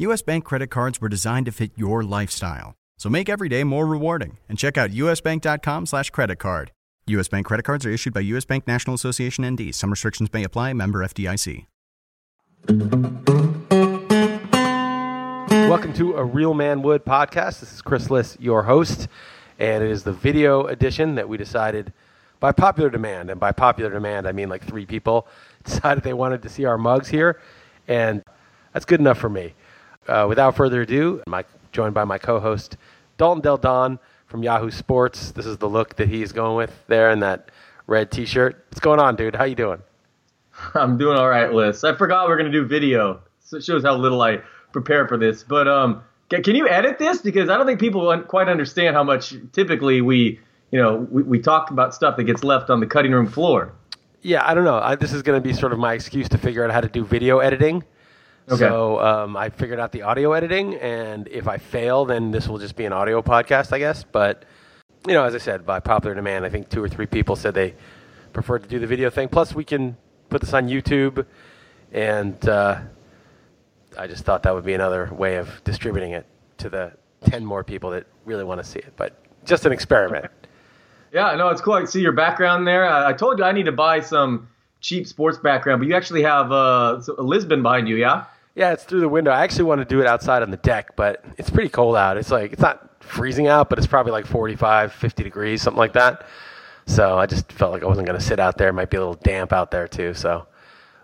US Bank credit cards were designed to fit your lifestyle. So make every day more rewarding and check out usbank.com slash credit card. US Bank credit cards are issued by US Bank National Association ND. Some restrictions may apply. Member FDIC. Welcome to a Real Man Wood podcast. This is Chris Liss, your host, and it is the video edition that we decided by popular demand, and by popular demand I mean like three people decided they wanted to see our mugs here, and that's good enough for me. Uh, without further ado, I'm joined by my co-host Dalton Del Don from Yahoo Sports. This is the look that he's going with there in that red T-shirt. What's going on, dude? How you doing? I'm doing all right, Liss. I forgot we are gonna do video. So it shows how little I prepare for this. But um, can, can you edit this? Because I don't think people quite understand how much typically we, you know, we, we talk about stuff that gets left on the cutting room floor. Yeah, I don't know. I, this is going to be sort of my excuse to figure out how to do video editing. Okay. So um, I figured out the audio editing, and if I fail, then this will just be an audio podcast, I guess. But you know, as I said, by popular demand, I think two or three people said they preferred to do the video thing. Plus, we can put this on YouTube, and uh, I just thought that would be another way of distributing it to the ten more people that really want to see it. But just an experiment. Yeah, no, it's cool. I see your background there. I, I told you I need to buy some cheap sports background, but you actually have uh, Lisbon behind you, yeah? Yeah, it's through the window. I actually want to do it outside on the deck, but it's pretty cold out. It's like it's not freezing out, but it's probably like 45, 50 degrees, something like that. So I just felt like I wasn't going to sit out there. It might be a little damp out there too. So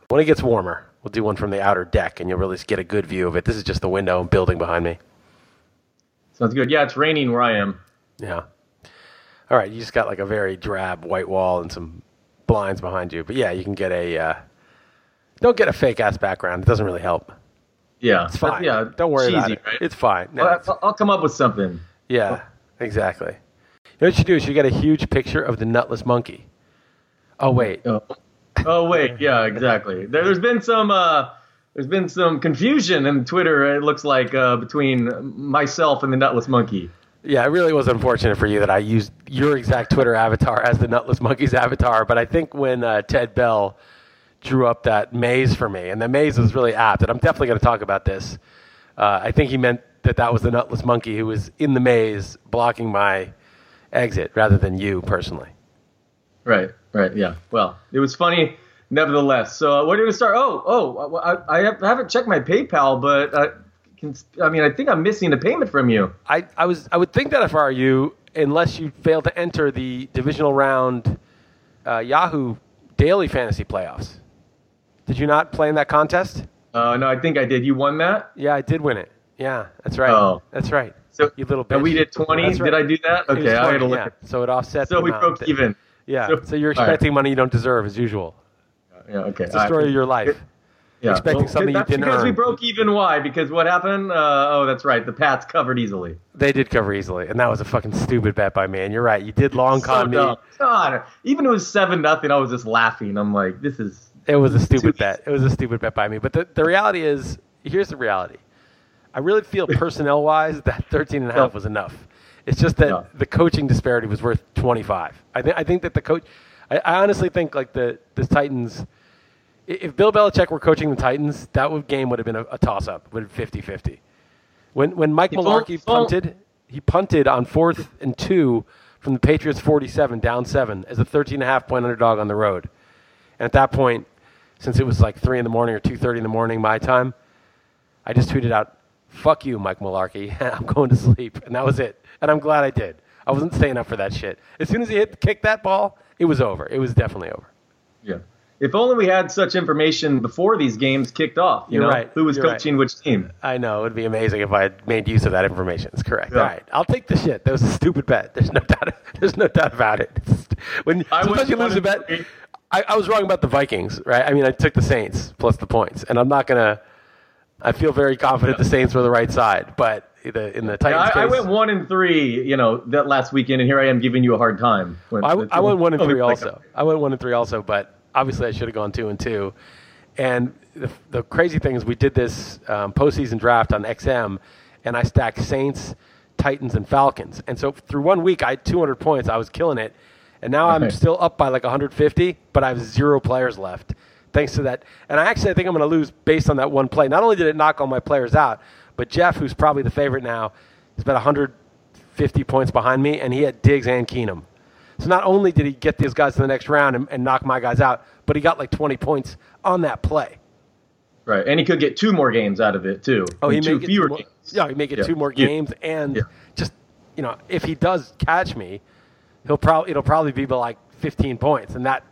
when it gets warmer, we'll do one from the outer deck, and you'll really get a good view of it. This is just the window and building behind me. Sounds good. Yeah, it's raining where I am. Yeah. All right, you just got like a very drab white wall and some blinds behind you, but yeah, you can get a. Uh, don't get a fake ass background. It doesn't really help. Yeah, it's fine. yeah, don't worry cheesy, about it. Right? It's fine. No, I'll, it's, I'll, come up with something. Yeah, exactly. You know what you do is you get a huge picture of the nutless monkey. Oh wait. Oh, oh wait. Yeah, exactly. There, has been some. Uh, there's been some confusion in Twitter. It looks like uh, between myself and the nutless monkey. Yeah, it really was unfortunate for you that I used your exact Twitter avatar as the nutless monkey's avatar. But I think when uh, Ted Bell drew up that maze for me, and the maze was really apt. And I'm definitely going to talk about this. Uh, I think he meant that that was the nutless monkey who was in the maze blocking my exit, rather than you personally. Right, right, yeah. Well, it was funny, nevertheless. So, uh, where do we start? Oh, oh, I, I, haven't checked my PayPal, but uh, can, I mean, I think I'm missing a payment from you. I, I was, I would think that if I were you, unless you fail to enter the divisional round uh, Yahoo daily fantasy playoffs. Did you not play in that contest? Uh, no, I think I did. You won that? Yeah, I did win it. Yeah, that's right. Oh. That's right. So you little bitch. we did 20. Right. Did I do that? Okay, 20, I had to look. Yeah. So it offset. So we broke that, even. Yeah. So, so you're expecting right. money you don't deserve as usual. Yeah. Okay. It's the story right. of your life. Yeah. Expecting well, something you didn't because earn. we broke even. Why? Because what happened? Uh, oh, that's right. The Pats covered easily. They did cover easily, and that was a fucking stupid bet by me. And you're right. You did long con so me. God, even it was seven nothing. I was just laughing. I'm like, this is it was a stupid bet. It was a stupid bet by me. But the, the reality is, here's the reality. I really feel personnel wise that 13 and a half was enough. It's just that no. the coaching disparity was worth 25. I think I think that the coach I, I, honestly think like the the Titans if Bill Belichick were coaching the Titans, that would, game would have been a, a toss up, would have 50-50. When when Mike Mularkey punted, he punted on 4th and 2 from the Patriots 47 down 7 as a 13 and a half point underdog on the road. And at that point, since it was like three in the morning or two thirty in the morning my time, I just tweeted out fuck you, Mike Mularkey. I'm going to sleep. And that was it. And I'm glad I did. I wasn't staying up for that shit. As soon as he hit kicked that ball, it was over. It was definitely over. Yeah. If only we had such information before these games kicked off. You You're know, right. who was You're coaching which team? I know. It would be amazing if I had made use of that information. It's correct. Yeah. All right. I'll take the shit. That was a stupid bet. There's no doubt. There's no doubt about it. It's- when I sometimes you lose a bet. I, I was wrong about the Vikings, right? I mean, I took the Saints plus the points, and I'm not gonna. I feel very confident the Saints were the right side, but the, in the Yeah, Titans I, I case, went one and three, you know, that last weekend, and here I am giving you a hard time. When- I, I went one and three also. I went one and three also, but obviously I should have gone two and two. And the, the crazy thing is, we did this um, postseason draft on XM, and I stacked Saints, Titans, and Falcons. And so through one week, I had 200 points. I was killing it, and now I'm still up by like 150, but I have zero players left, thanks to that. And I actually I think I'm going to lose based on that one play. Not only did it knock all my players out, but Jeff, who's probably the favorite now, is about 150 points behind me, and he had Diggs and Keenum. So not only did he get these guys to the next round and, and knock my guys out, but he got like 20 points on that play. Right, and he could get two more games out of it too. Oh, he I mean, may two get fewer two more, games. Yeah, he may get Yeah. two more games, and Yeah. just you know, if he does catch me, he'll probably it'll probably be by like 15 points, and that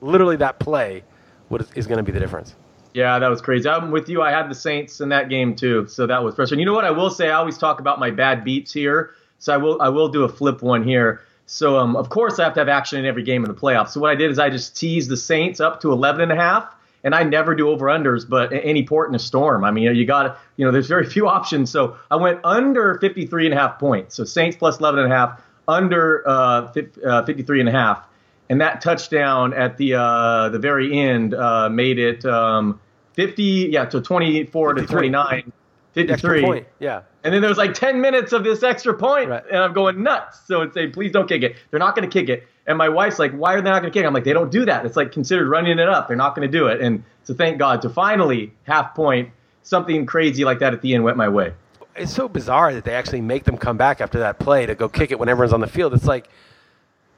literally that play what is, is going to be the difference. Yeah, that was crazy. I'm with you. I had the Saints in that game too, so that was frustrating. You know what? I will say, I always talk about my bad beats here, so I will I will do a flip one here. So um, of course I have to have action in every game in the playoffs. So what I did is I just teased the Saints up to 11 and a half, and I never do over unders, but any port in a storm. I mean, you got you know, there's very few options. So I went under 53 and a half points. So Saints plus 11 and a half, under uh, uh, 53 and a half. And that touchdown at the uh, the very end uh, made it um, 50 yeah to 24 to 29 53 point, yeah. and then there was like 10 minutes of this extra point, Right. and i'm going nuts. So it's saying please don't kick it. They're not going to kick it. And my wife's like why are they not going to kick it? I'm like they don't do that. It's like considered running it up. They're not going to do it. And so thank god to finally half point something crazy like that at the end went my way It's so bizarre that they actually make them come back after that play to go kick it when everyone's on the field. It's like,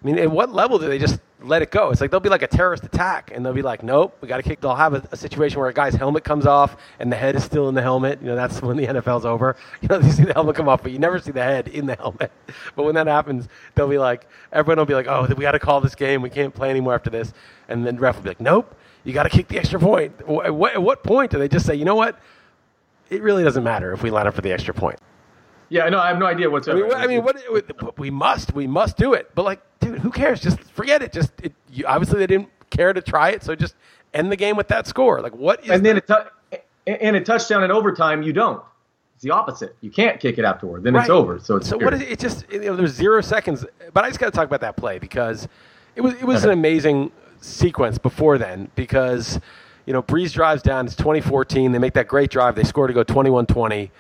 I mean, at what level do they just let it go? It's like they'll be like a terrorist attack, and they'll be like, nope, we got to kick. They'll have a, a situation where a guy's helmet comes off and the head is still in the helmet. You know, that's when the NFL's over. You know, you see the helmet come off, but you never see the head in the helmet. But when that happens, they'll be like, everyone will be like, oh, we got to call this game. We can't play anymore after this. And then the ref will be like, nope, you got to kick the extra point. At what point do they just say, you know what? It really doesn't matter if we line up for the extra point. yeah no i have no idea I whatsoever mean, I mean, what, we must, we must do it. But like, dude, who cares? Just forget it. Just it, you, obviously they didn't care to try it, so just end the game with that score. Like, what is? and then the- a tou- and a touchdown in overtime you don't it's the opposite you can't kick it afterward then it's over so it's so what is it? It just you know, there's zero seconds. But I just got to talk about that play because it was it was an amazing sequence before then because you know Brees drives down. It's 2014. They make that great drive. They score to go 21-20.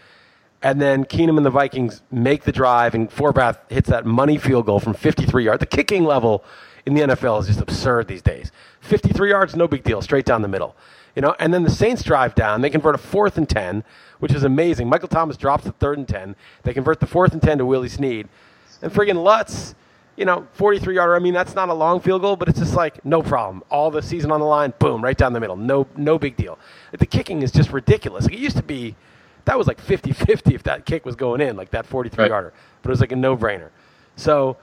And then Keenum and the Vikings make the drive, and Forbath hits that money field goal from 53 yards. The kicking level in the NFL is just absurd these days. 53 yards, no big deal, straight down the middle. You know, and then the Saints drive down. They convert a fourth and 10, which is amazing. Michael Thomas drops the third and 10. They convert the fourth and 10 to Willie Snead. And friggin' Lutz, you know, 43 yarder. I mean, that's not a long field goal, but it's just like no problem. All the season on the line, boom, right down the middle. No, no big deal. The kicking is just ridiculous. Like, it used to be, that was like 50-50 if that kick was going in, like that 43 Right. yarder. But it was like a no-brainer. So,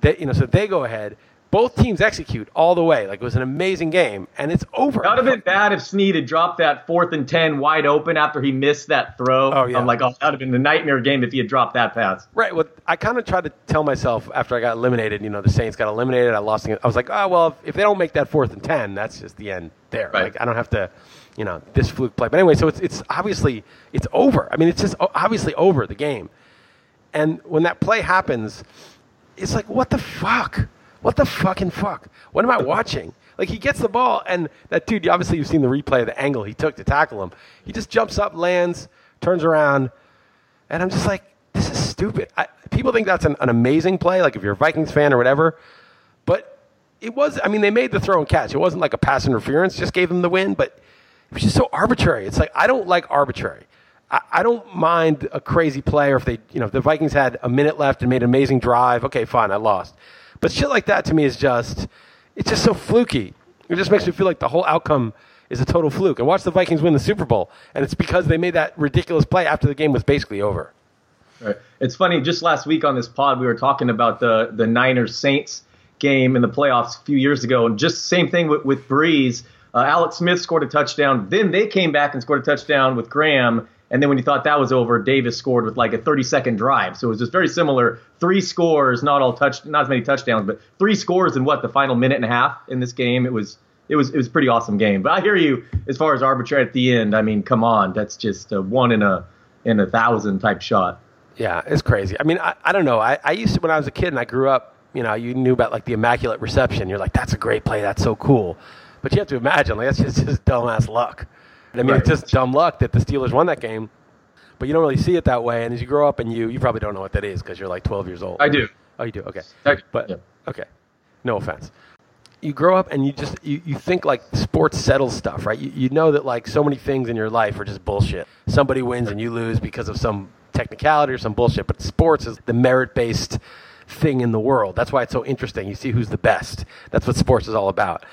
they, you know, so they go ahead. Both teams execute all the way. Like it was an amazing game, and it's over. That would have been bad if Snead had dropped that fourth and ten wide open after he missed that throw. Oh, yeah. I'm like, oh, that would have been the nightmare game if he had dropped that pass. Right. Well, I kind of tried to tell myself after I got eliminated. You know, the Saints got eliminated. I lost. I was like, oh well, if, if they don't make that fourth and ten, that's just the end there. Right. Like I don't have to, you know, this fluke play. But anyway, so it's it's obviously it's over. I mean, it's just obviously over the game. And when that play happens, it's like, what the fuck? What the fucking fuck? What am I watching? Like he gets the ball, and that dude. Obviously, you've seen the replay of the angle he took to tackle him. He just jumps up, lands, turns around, and I'm just like, this is stupid. I, people think that's an, an amazing play, like if you're a Vikings fan or whatever. But it was, I mean, they made the throw and catch. It wasn't like a pass interference, just gave them the win, but it was just so arbitrary. It's like, I don't like arbitrary. I, I don't mind a crazy play or if they, you know, if the Vikings had a minute left and made an amazing drive, okay, fine, I lost. But shit like that to me is just, it's just so fluky. It just makes me feel like the whole outcome is a total fluke. And watch the Vikings win the Super Bowl, and it's because they made that ridiculous play after the game was basically over. Right. It's funny. Just last week on this pod, we were talking about the the Niners Saints game in the playoffs a few years ago, and just same thing with, with Brees. Uh, Alex Smith scored a touchdown. Then they came back and scored a touchdown with Graham. And then when you thought that was over, Davis scored with like a 30 second drive. So it was just very similar. Three scores, not all touch, not as many touchdowns, but three scores in what the final minute and a half in this game. It was it was it was a pretty awesome game. But I hear you as far as arbitrary at the end. I mean, come on, that's just a one in a in a thousand type shot. Yeah, it's crazy. I mean, I, I don't know. I, I used to when I was a kid and I grew up. You know, you knew about like the immaculate reception. You're like, that's a great play. That's so cool. But you have to imagine, like, that's just, just dumbass luck. I mean, Right. it's just dumb luck that the Steelers won that game. But you don't really see it that way. And as you grow up and you, you probably don't know what that is because you're like 12 years old. I do. Oh, you do? Okay. Do, But yeah. okay, no offense. You grow up and you just you, you think like sports settles stuff, right? You, you know that like so many things in your life are just bullshit. Somebody wins and you lose because of some technicality or some bullshit. But sports is the merit based thing in the world. That's why it's so interesting. You see who's the best. That's what sports is all about.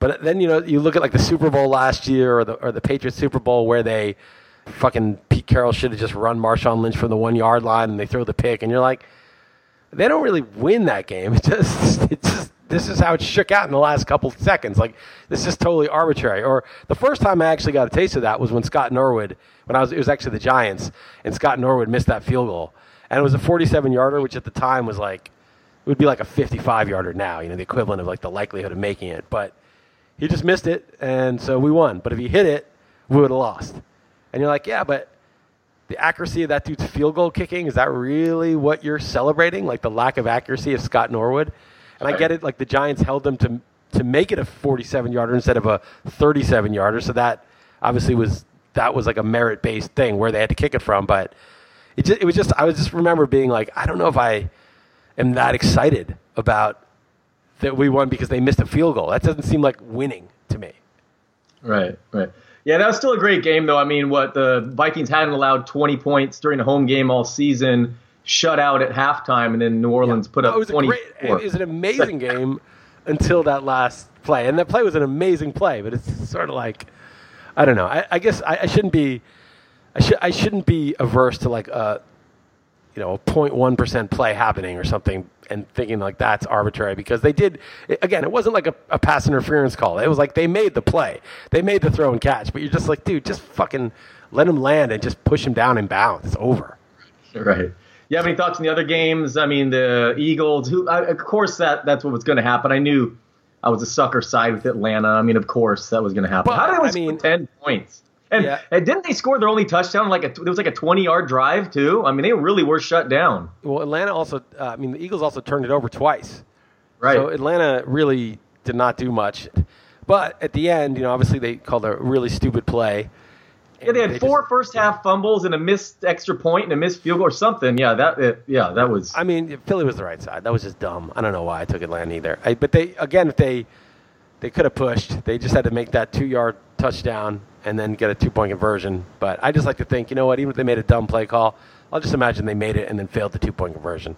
But then you know you look at like the Super Bowl last year or the or the Patriots Super Bowl where they fucking Pete Carroll should have just run Marshawn Lynch from the one yard line and they throw the pick and you're like they don't really win that game. It just, it's just, this is how it shook out in the last couple seconds. Like, this is totally arbitrary. Or the first time I actually got a taste of that was when Scott Norwood, when I was, it was actually the Giants, and Scott Norwood missed that field goal. And it was a 47 yarder, which at the time was like, it would be like a 55 yarder now, you know, the equivalent of like the likelihood of making it. But he just missed it, and so we won. But if he hit it, we would have lost. And you're like, yeah, but the accuracy of that dude's field goal kicking is that really what you're celebrating like the lack of accuracy of Scott Norwood and I get it like the Giants held them to to make it a 47 yarder instead of a 37 yarder so that obviously was that was like a merit based thing where they had to kick it from but it just, it was just I was just remember being like I don't know if I am that excited about that we won because they missed a field goal that doesn't seem like winning to me Right, right. Yeah, that was still a great game, though. I mean, what the Vikings hadn't allowed 20 points during a home game all season, shut out at halftime, and then New Orleans put up it was a 24. great, it was an amazing game until that last play, and that play was an amazing play. But it's sort of like, I don't know. I, I guess I, I shouldn't be, I should I shouldn't be averse to like a, you know, a 0.1 percent play happening or something, and thinking like that's arbitrary because they did. Again, it wasn't like a, a pass interference call. It was like they made the play, they made the throw and catch. But you're just like, dude, just fucking let him land and just push him down and bounce It's over. Right. You have any thoughts on the other games? I mean, the Eagles. Who, I, of course, that that's what was going to happen. I knew I was a sucker side with Atlanta. I mean, of course, that was going to happen. But, How did I only mean- 10 points? And, Yeah. and didn't they score their only touchdown? Like a, there was like a 20 yard drive too. I mean, they really were shut down. Well, Atlanta also, uh, I mean, the Eagles also turned it over twice. Right. So Atlanta really did not do much. But at the end, you know, obviously they called a really stupid play. Yeah, they had four just- first half fumbles and a missed extra point and a missed field goal or something. Yeah, that it, yeah, that was I mean, Philly was the right side. That was just dumb. I don't know why I took Atlanta either. I, but they again, if they they could have pushed, they just had to make that two yard touchdown and then get a two point conversion. But I just like to think, you know what? Even if they made a dumb play call, I'll just imagine they made it and then failed the two point conversion.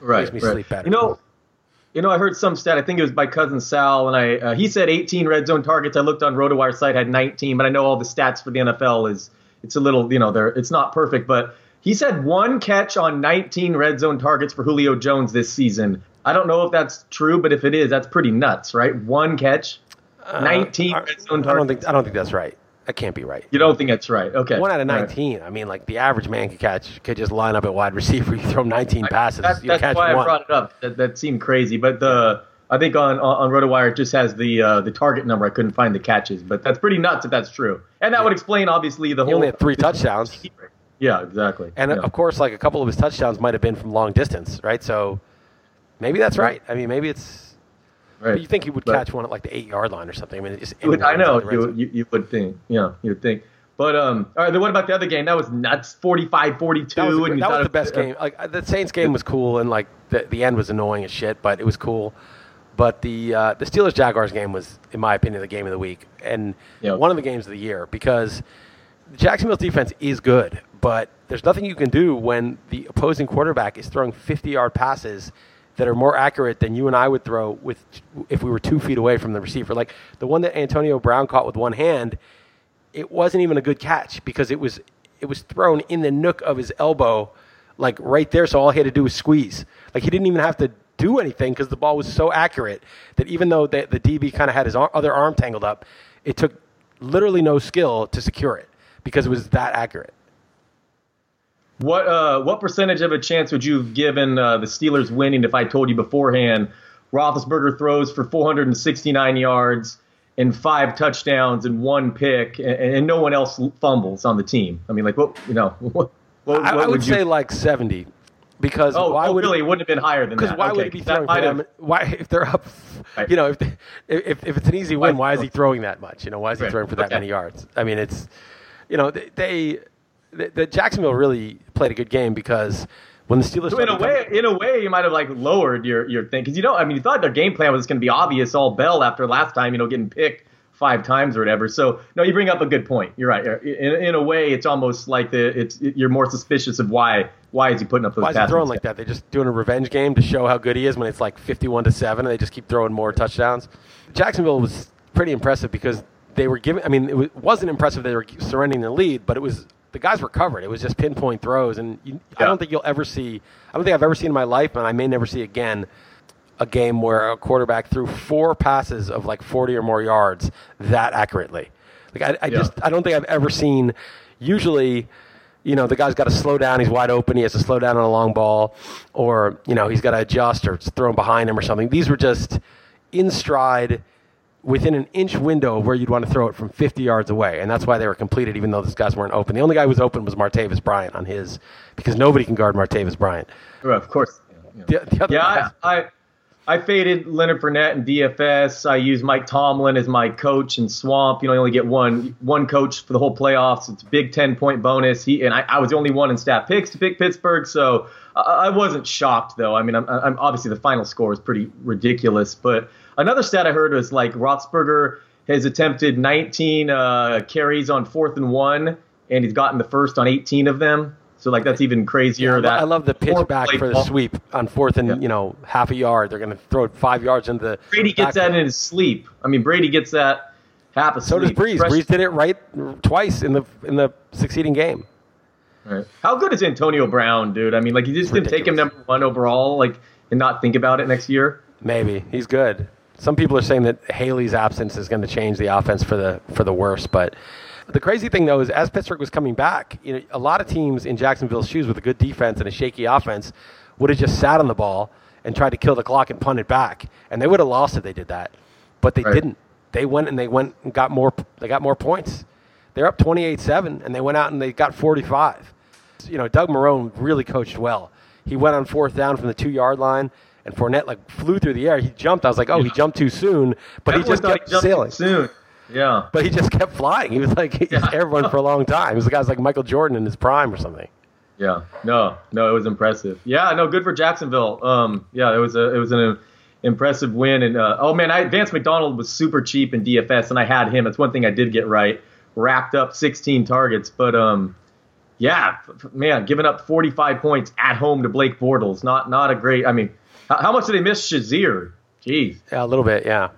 right. makes me right. sleep better. You know, you know, I heard some stat. I think it was my cousin Sal, and I uh, he said 18 red zone targets. I looked on RotoWire site had 19, but I know all the stats for the NFL is it's a little you know they're it's not perfect, but he said one catch on 19 red zone targets for Julio Jones this season. I don't know if that's true, but if it is, that's pretty nuts, right? One catch, 19 I, red zone I don't targets. think I don't think that's right. That can't be right. you don't think that's right? Okay. One out of All right. 19. I mean, like the average man could catch, could just line up at wide receiver. You throw 19 passes, That's, you that's catch why one. I brought it up. That, that seemed crazy, but the I think on on, on RotoWire it just has the uh, the target number. I couldn't find the catches, but that's pretty nuts if that's true. And that would explain obviously the He whole. only had three touchdowns, Yeah, exactly. and yeah. of course, like a couple of his touchdowns might have been from long distance, right? So maybe that's right. I mean, maybe it's. Right. But you think he would But- catch one at like the eight yard line or something? I mean, it just You would- I know inside the red you, you you would think. Yeah, you would think. But um, all right. Then what about the other game? That was nuts. 45-42. That was, and that was the best game. Like uh, the Saints game was cool, and like the, the end was annoying as shit, but it was cool. But the uh, the Steelers Jaguars game was, in my opinion, the game of the week, and Yeah. one of the games of the year because Jacksonville's defense is good, but there's nothing you can do when the opposing quarterback is throwing 50 yard passes that are more accurate than you and I would throw with if we were two feet away from the receiver. Like the one that Antonio Brown caught with one hand, it wasn't even a good catch because it was it was thrown in the nook of his elbow, like right there. So all he had to do was squeeze. Like he didn't even have to do anything because the ball was so accurate that even though the, the DB kind of had his ar- other arm tangled up, it took literally no skill to secure it because it was that accurate. What uh, what percentage of a chance would you have given uh, the Steelers winning if I told you beforehand Roethlisberger throws for 469 yards and five touchdowns and one pick, and, and no one else fumbles on the team? I mean, like what you know? What, what, I, what I would you, say like 70 because Oh, why oh would really? It wouldn't have been higher than Because that. why okay, would he be throwing for them? Why, if they're up, Right. you know, if, they, if if it's an easy win, why is he throwing that much? You know, why is he Right. throwing for that Okay. many yards? I mean, it's, you know, they, they the, the Jacksonville really played a good game because when the Steelers So in a way, in a way, you might have like lowered your your thing because you know, I mean, you thought their game plan was going to be obvious all Bell after last time, you know, getting picked five times or whatever. So no, you bring up a good point. You're right. In, in a way, it's almost like the it's you're more suspicious of why why is he putting up those Why is he throwing like that? They're just doing a revenge game to show how good he is when it's like 51 to 7 and they just keep throwing more touchdowns. Jacksonville was pretty impressive because they were giving, I mean, it wa- wasn't impressive they were surrendering the lead, but it was, the guys were covered. It was just pinpoint throws. And you, I don't think you'll ever see, I don't think I've ever seen in my life, and I may never see again, a game where a quarterback threw four passes of like 40 or more yards that accurately. Like I, I Yeah. just I don't think I've ever seen. Usually, you know, the guy's got to slow down. He's wide open. He has to slow down on a long ball, or you know, he's got to adjust or it's thrown behind him or something. These were just in stride. Within an inch window of where you'd want to throw it from 50 yards away, and that's why they were completed, even though those guys weren't open. The only guy who was open was Martavis Bryant on his, because nobody can guard Martavis Bryant. Well, of course. The, the Yeah, I, I I faded Leonard Fournette in DFS. I used Mike Tomlin as my coach in Swamp. You know, you only get one one coach for the whole playoffs. It's a big ten point bonus. He and I, I was the only one in staff picks to pick Pittsburgh, so I, I wasn't shocked though. I mean, I'm, I'm obviously the final score is pretty ridiculous, but another stat I heard was like Roethlisberger has attempted 19 uh, carries on fourth and one, and he's gotten the first on 18 of them. So like that's even crazier. I that I love the pitch back for the ball- sweep on fourth and Yeah. you know half a yard. They're going to throw it five yards into the. Brady gets that in his sleep. I mean, Brady gets that half a So does. Brees. Fresh- Brees did it right twice in the in the succeeding game. Right. How good is Antonio Brown, dude? I mean, like, you just didn't take him number one overall, like, and not think about it next year. Maybe he's good. Some people are saying that Haley's absence is going to change the offense for the for the worse. But the crazy thing though is, as Pittsburgh was coming back, you know, a lot of teams in Jacksonville's shoes with a good defense and a shaky offense would have just sat on the ball and tried to kill the clock and punt it back, and they would have lost if they did that. But they Right. didn't. They went and they went and got more. They got more points. They're up 28-7, and they went out and they got 45. You know, Doug Marrone really coached well. He went on fourth down from the two yard line, and Fournette like flew through the air. He jumped. I was like, oh, he jumped too soon, but he just kept sailing. soon. Yeah. But he just kept flying. He was like Yeah. airborne for a long time. He was the guy's like Michael Jordan in his prime or something. Yeah. No, no, it was impressive. Yeah, no, good for Jacksonville. Um, yeah, it was a, it was an impressive win. And uh, oh man, I, Vance McDonald was super cheap in DFS, and I had him. That's one thing I did get right. Racked up 16 targets, but um, yeah, man, giving up 45 points at home to Blake Bortles, not not a great. I mean, how, much did they miss Shazier? Jeez. Yeah, a little bit. Yeah.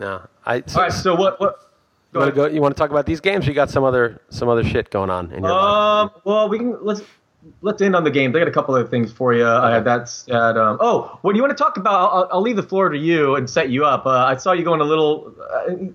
Yeah. I. So, All right, so what what? you want to go? You want to talk about these games? Or you got some other some other shit going on in your life? Um. Well, we can let's let's end on the game. They got a couple other things for you. Uh, that's at um. Oh, what do you want to talk about? I'll, I'll leave the floor to you and set you up. Uh, I saw you going a little.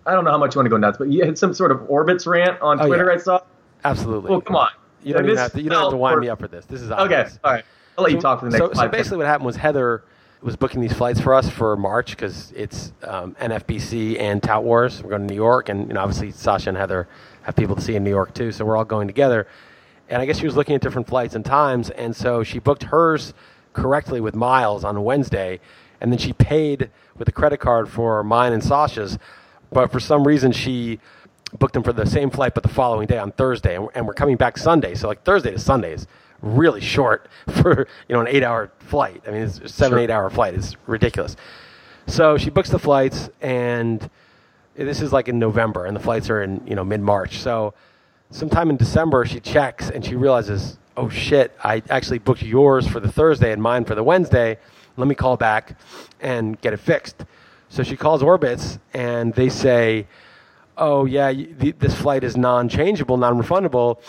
I don't know how much you want to go nuts, but you had some sort of Orbitz rant on Oh, Twitter. yeah. I saw. Absolutely. Well, come on. You don't even have to. You don't have to wind for- me up for this. This is Okay. obvious. All right. I'll let you talk for the next so, five so basically, what happened was Heather was booking these flights for us for March because it's um, NFBC and Tout Wars. We're going to New York, and you know, obviously Sasha and Heather have people to see in New York too. So we're all going together. And I guess she was looking at different flights and times, and so she booked hers correctly with miles on Wednesday, and then she paid with a credit card for mine and Sasha's. But for some reason, she booked them for the same flight, but the following day on Thursday, and we're, coming back Sunday. So like Thursday to Sunday is really short for you know an eight-hour flight. I mean, it's a seven, Sure. eight-hour flight. It's ridiculous. So she books the flights, and this is like in November, and the flights are in you know mid-March. So sometime in December, she checks and she realizes, oh shit, I actually booked yours for the Thursday and mine for the Wednesday. Let me call back and get it fixed. So she calls Orbitz, and they say, "Oh yeah, you, the, this flight is non-changeable, non-refundable.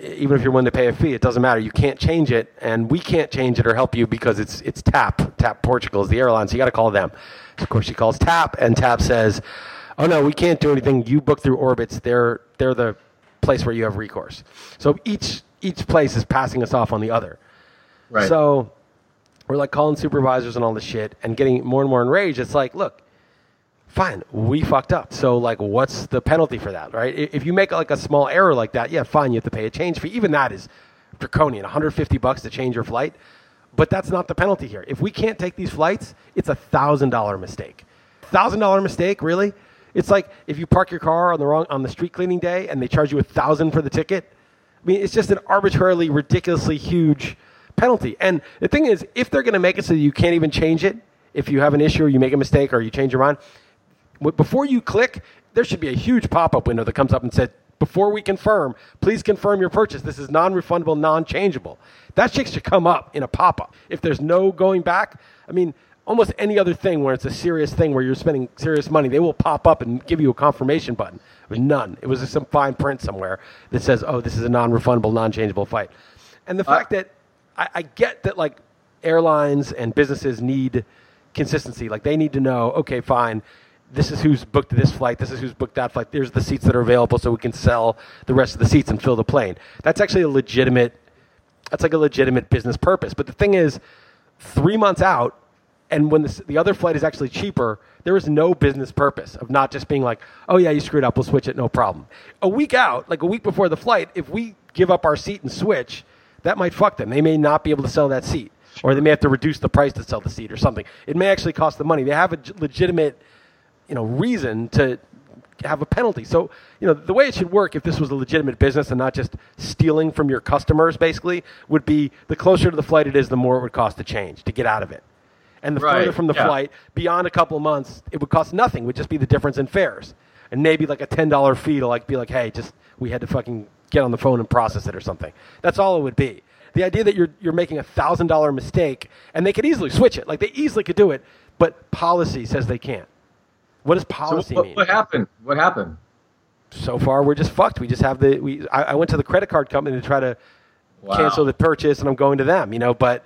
Even if you're willing to pay a fee, it doesn't matter. You can't change it, and we can't change it or help you because it's it's TAP. TAP Portugal is the airline, so you got to call them." Of course, she calls TAP, and TAP says, "Oh no, we can't do anything. You book through Orbitz. They're they're the place where you have recourse. So each each place is passing us off on the other. Right. So we're like calling supervisors and all this shit and getting more and more enraged. It's like, look, fine, we fucked up. So like, what's the penalty for that, right? If you make like a small error like that, yeah, fine, you have to pay a change fee. Even that is draconian, 150 bucks to change your flight. But that's not the penalty here. If we can't take these flights, it's a thousand dollar mistake. Thousand dollar mistake, really? It's like if you park your car on the wrong on the street cleaning day and they charge you a thousand for the ticket. I mean, it's just an arbitrarily, ridiculously huge penalty. And the thing is, if they're going to make it so you can't even change it, if you have an issue or you make a mistake or you change your mind, before you click, there should be a huge pop-up window that comes up and says, "Before we confirm, please confirm your purchase. This is non-refundable, non-changeable." That shit should come up in a pop-up. If there's no going back, I mean, almost any other thing where it's a serious thing where you're spending serious money, they will pop up and give you a confirmation button. Was none. It was just some fine print somewhere that says, "Oh, this is a non-refundable, non-changeable flight." And the uh, fact that I, I get that like airlines and businesses need consistency. Like they need to know, okay, fine, this is who's booked this flight, this is who's booked that flight. There's the seats that are available, so we can sell the rest of the seats and fill the plane. That's actually a legitimate. That's like a legitimate business purpose. But the thing is, three months out, and when the, the other flight is actually cheaper, there is no business purpose of not just being like, oh yeah, you screwed up, we'll switch it, no problem. A week out, like a week before the flight, if we give up our seat and switch, that might fuck them. They may not be able to sell that seat, or they may have to reduce the price to sell the seat or something. It may actually cost them money. They have a legitimate, you know, reason to have a penalty. So, you know, the way it should work if this was a legitimate business and not just stealing from your customers, basically, would be the closer to the flight it is, the more it would cost to change to get out of it. And the Right, further from the yeah. flight, beyond a couple of months, it would cost nothing. It would just be the difference in fares. And maybe like a ten dollar fee to like be like, hey, just we had to fucking get on the phone and process it or something. That's all it would be. The idea that you're you're making a thousand dollar mistake and they could easily switch it. Like they easily could do it, but policy says they can't. What does So policy what, mean? what happened? What happened? so far we're just fucked. We just have the we. I, I went to the credit card company to try to Wow. cancel the purchase, and I'm going to them. You know, but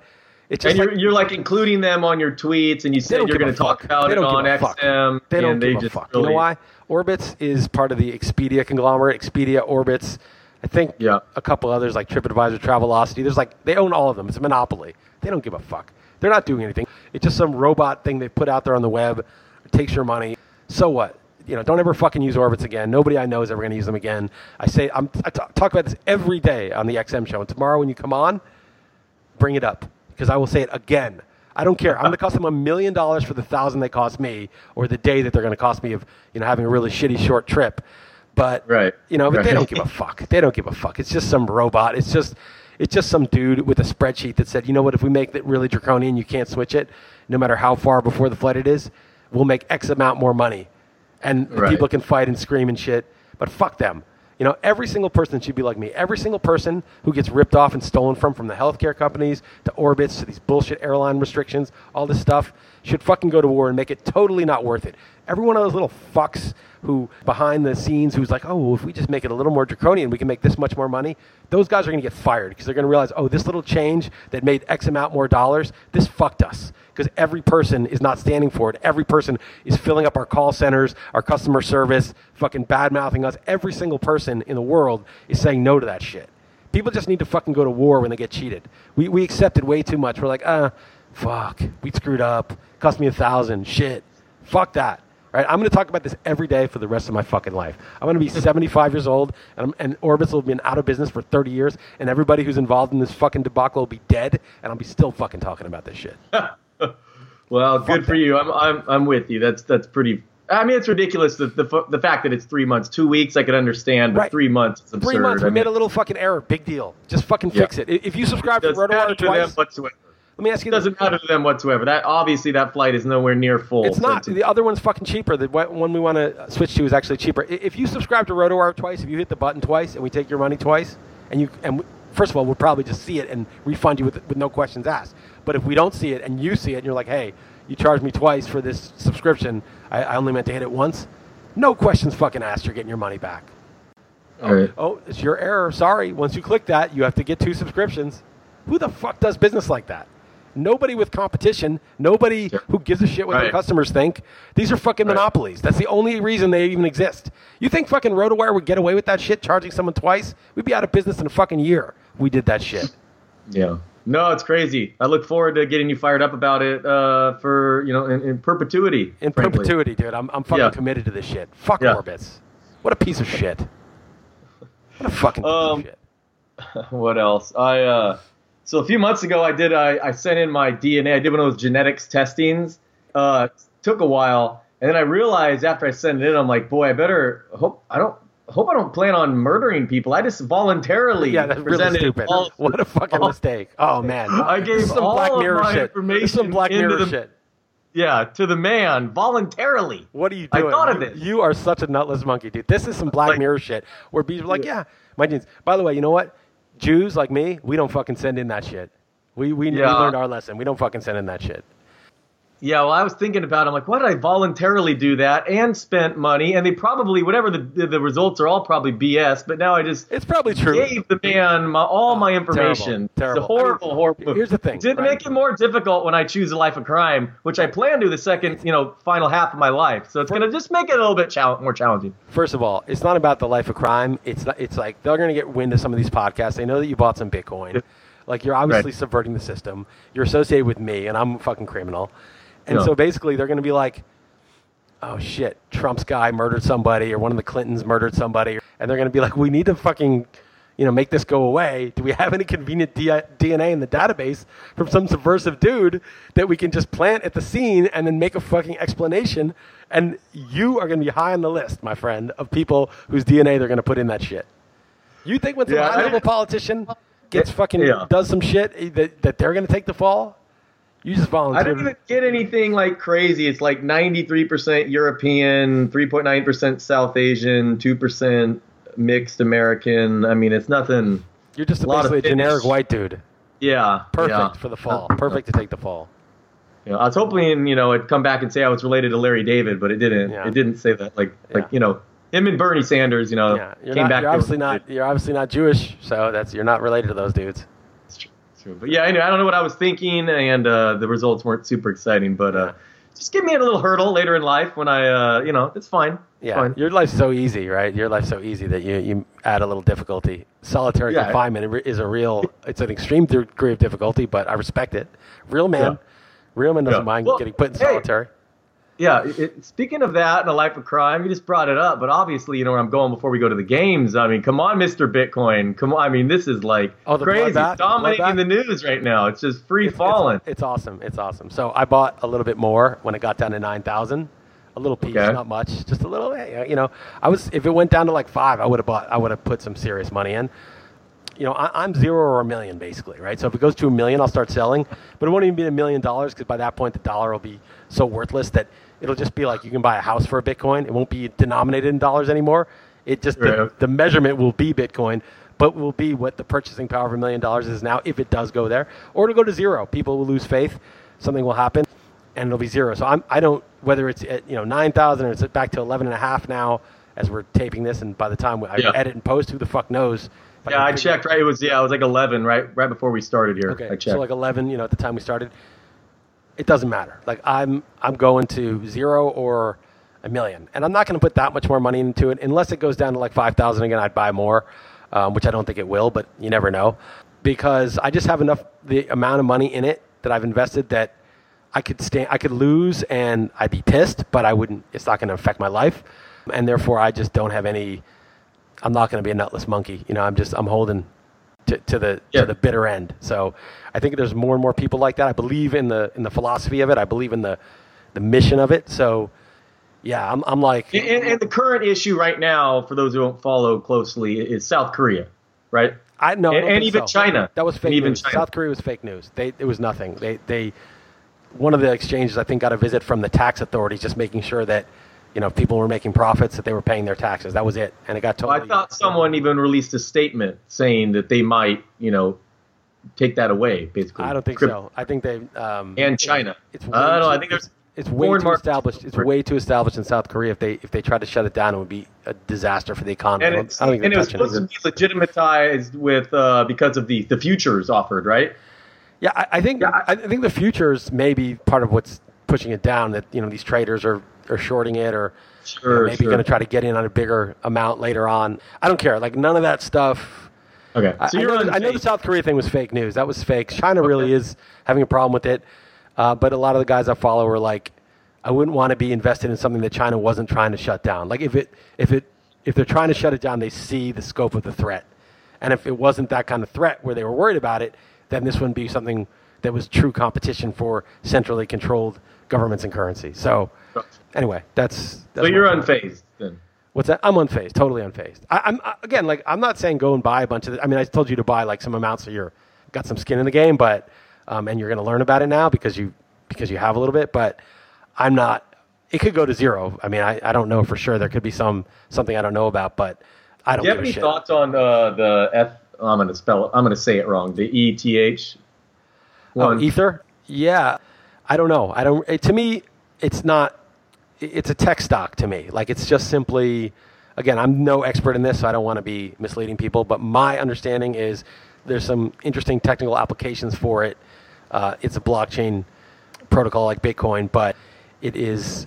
it's just And you're, you're like including them on your tweets, and you said you're going to talk about it on give a fuck. XM. They don't and give they a just fuck. You really- know why? Orbitz is part of the Expedia conglomerate. Expedia, Orbitz. I think Yeah. a couple others like TripAdvisor, Travelocity. There's like they own all of them. It's a monopoly. They don't give a fuck. They're not doing anything. It's just some robot thing they put out there on the web. It takes your money. So what? You know, don't ever fucking use Orbitz again. Nobody I know is ever going to use them again. I say I'm, I t- talk about this every day on the XM show. And tomorrow when you come on, bring it up because I will say it again. I don't care. I'm going to cost them a million dollars for the thousand they cost me, or the day that they're going to cost me of you know having a really shitty short trip. But Right. you know, but they don't give a fuck. They don't give a fuck. It's just some robot. It's just it's just some dude with a spreadsheet that said, you know what, if we make it really draconian, you can't switch it, no matter how far before the flight it is, we'll make X amount more money, and Right. people can fight and scream and shit. But fuck them. You know, every single person should be like me. Every single person who gets ripped off and stolen from, from the healthcare companies to Orbitz to these bullshit airline restrictions, all this stuff, should fucking go to war and make it totally not worth it. Every one of those little fucks who behind the scenes who's like, oh, well, if we just make it a little more draconian, we can make this much more money. Those guys are going to get fired because they're going to realize, oh, this little change that made X amount more dollars, this fucked us because every person is not standing for it. Every person is filling up our call centers, our customer service, fucking bad mouthing us. Every single person in the world is saying no to that shit. People just need to fucking go to war when they get cheated. We, we accept it way too much. We're like, ah, fuck, we screwed up. Cost me a thousand. Shit. Fuck that. Right? I'm going to talk about this every day for the rest of my fucking life. I'm going to be 75 years old, and, I'm, and Orbitz will have been out of business for 30 years, and everybody who's involved in this fucking debacle will be dead, and I'll be still fucking talking about this shit. Well, good for you. I'm, I'm, I'm with you. That's, that's pretty. I mean, it's ridiculous. The, the, the fact that it's three months, two weeks, I could understand, but Right. three months is absurd. Three months, I we mean, made a little fucking error. Big deal. Just fucking Yeah. fix it. If you subscribe to RotoWire to them twice, whatsoever. let me ask you It doesn't matter to them whatsoever. That obviously that flight is nowhere near full. It's So not. The other one's fucking cheaper. The one we want to switch to is actually cheaper. If you subscribe to RotoWire twice, if you hit the button twice and we take your money twice, and you and first of all, we'll probably just see it and refund you with, with no questions asked. But if we don't see it and you see it and you're like, hey, you charged me twice for this subscription, I, I only meant to hit it once, no questions fucking asked, you're getting your money back. All right. Oh, oh it's your error. Sorry. Once you click that, you have to get two subscriptions. Who the fuck does business like that? Nobody with competition. Nobody Sure. who gives a shit what their customers think. These are fucking Right. monopolies. That's the only reason they even exist. You think fucking RotoWire would get away with that shit, charging someone twice? We'd be out of business in a fucking year. if We did that shit. Yeah. No, it's crazy. I look forward to getting you fired up about it uh, for you know in, in perpetuity. In frankly. perpetuity, dude. I'm, I'm fucking Yeah. committed to this shit. Fuck Yeah. Orbitz. What a piece of shit. What a fucking piece Um, of shit. What else? I uh, so a few months ago I did I, I sent in my DNA. I did one of those genetics testings. Uh, took a while, and then I realized after I sent it in, I'm like, boy, I better hope I don't hope I don't plan on murdering people. I just voluntarily Yeah, that's really stupid. all- What a fucking all- mistake. Oh man, I gave some all Black of Mirror my shit. This is some information Black into Mirror the- shit. Yeah, to the man voluntarily. What are you doing? I thought of this. you are such a nutless monkey, dude. This is some Black Like- Mirror shit where bees are like, yeah, my genes. By the way, you know what? Jews like me, we don't fucking send in that shit. We we, we learned our lesson. We don't fucking send in that shit. Yeah, well, I was thinking about. it. I'm like, why did I voluntarily do that and spent money? And they probably, whatever the the, results are, all probably BS. But now I just It's probably true. gave the man my, all my information. terrible. It's a horrible, I mean, horrible. move. here's the thing, It did right? make it more difficult when I choose a life of crime, which I plan to the second, you know, final half of my life. So it's gonna just make it a little bit chal- more challenging. First of all, it's not about the life of crime. It's not, it's like they're going to get wind of some of these podcasts. They know that you bought some Bitcoin. Like you're obviously Right. subverting the system. You're associated with me, and I'm a fucking criminal. And Yeah. so basically, they're going to be like, "Oh shit, Trump's guy murdered somebody, or one of the Clintons murdered somebody," and they're going to be like, "We need to fucking." You know, make this go away. Do we have any convenient D- DNA in the database from some subversive dude that we can just plant at the scene and then make a fucking explanation? And you are going to be high on the list, my friend, of people whose DNA they're going to put in that shit. You think when some Yeah, high level politician gets fucking Yeah. does some shit eh, that, that they're going to take the fall? You just I volunteered. didn't even get anything like crazy. It's like 93% European, 3.9% South Asian, 2% mixed American. I mean, it's nothing. You're just lot of basically a generic white dude. Yeah. Perfect yeah. for the fall. Perfect to take the fall. You know, I was hoping, you know, it'd come back and say oh, I was related to Larry David, but it didn't. Yeah. It didn't say that. Like, like you know, him and Bernie Sanders, you know, Yeah, came not, back. you're obviously not. You're obviously not Jewish, so that's you're not related to those dudes. But yeah, anyway, I don't know what I was thinking, and uh, the results weren't super exciting. But uh, just give me a little hurdle later in life when I, uh, you know, it's fine. It's Yeah, fine. your life's so easy, right? Your life's so easy that you, you add a little difficulty. Solitary Yeah. confinement is a real, it's an extreme degree of difficulty, but I respect it. Real man, Yeah. real man doesn't Yeah. mind Well, getting put in hey. solitary. Yeah. It, speaking of that and a life of crime, you just brought it up, but obviously, you know where I'm going before we go to the games. I mean, come on, Mr. Bitcoin. Come on. I mean, this is like Oh, the crazy. bloodbath? It's dominating Bloodbath? the news right now. It's just free It's- falling. It's, it's awesome. It's awesome. So I bought a little bit more when it got down to nine thousand. A little piece, Okay. not much, just a little. Eh, you know, I was if it went down to like five, I would have bought. I would have put some serious money in. You know, I, I'm zero or a million basically, right? So if it goes to a million, I'll start selling, but it won't even be a million dollars because by that point the dollar will be so worthless that it'll just be like you can buy a house for a Bitcoin. It won't be denominated in dollars anymore. It just the, Right. the measurement will be Bitcoin, but will be what the purchasing power of a million dollars is now if it does go there, or it'll go to zero. People will lose faith, something will happen, and it'll be zero. So I'm, I don't whether it's at you know nine thousand or it's back to eleven and a half now as we're taping this, and by the time I Yeah. edit and post, who the fuck knows? yeah, can I checked. Right, it was yeah, it was like 11 right right before we started here. Okay, I checked. so like eleven, you know, at the time we started, it doesn't matter. Like I'm I'm going to zero or a million, and I'm not going to put that much more money into it unless it goes down to like five thousand again. I'd buy more, um, which I don't think it will, but you never know, because I just have enough the amount of money in it that I've invested that I could stand, I could lose, and I'd be pissed, but I wouldn't. It's not going to affect my life, and therefore I just don't have any. I'm not going to be a nutless monkey. You know, I'm just I'm holding to, to the Yeah. to the bitter end. So I think there's more and more people like that. I believe in the in the philosophy of it. I believe in the the mission of it. So yeah, I'm I'm like And, and, and the current issue right now, for those who don't follow closely, is South Korea, right? I know, and- and even China. That was fake even news. China. South Korea was fake news. They it was nothing. They they one of the exchanges I think got a visit from the tax authorities, just making sure that you know, if people were making profits that they were paying their taxes. That was it, and it got totally. I thought someone even released a statement saying that they might, you know, take that away. Basically, I don't think so. I think they um, and China. It, it's I don't know. I think there's it's way too established. It's way too established in South Korea. If they if they tried to shut it down, it would be a disaster for the economy. and I don't, it's I don't and it was supposed to be legitimatized with uh, because of the the futures offered, right? Yeah, I, I think Yeah, I- I, think the futures may be part of what's pushing it down. That you know these traders are are shorting it, or you know, maybe sure. going to try to get in on a bigger amount later on. I don't care. Like none of that stuff. Okay, I, so I you're know, on. the- I know the South Korea thing was fake news. That was fake. China really is having a problem with it. Uh, but a lot of the guys I follow are like, I wouldn't want to be invested in something that China wasn't trying to shut down. Like if it if it if they're trying to shut it down, they see the scope of the threat. And if it wasn't that kind of threat where they were worried about it, then this wouldn't be something that was true competition for centrally controlled governments and currency. So anyway, that's, that's so you're unfazed then. What's that? I'm unfazed, totally unfazed. I, I'm I, again like I'm not saying go and buy a bunch of. I mean, I told you to buy like some amounts so you're got some skin in the game, but um, and you're going to learn about it now because you because you have a little bit. But I'm not. It could go to zero. I mean, I, I don't know for sure. There could be some something I don't know about, but I don't Do you have any shit. thoughts on uh, the F? I'm gonna spell it. I'm gonna say it wrong. The E T H. Oh, ether? Yeah, I don't know. I don't. It, to me, it's not. It's a tech stock to me. Like it's just simply. Again, I'm no expert in this, so I don't want to be misleading people. But my understanding is there's some interesting technical applications for it. Uh, it's a blockchain protocol like Bitcoin, but it is.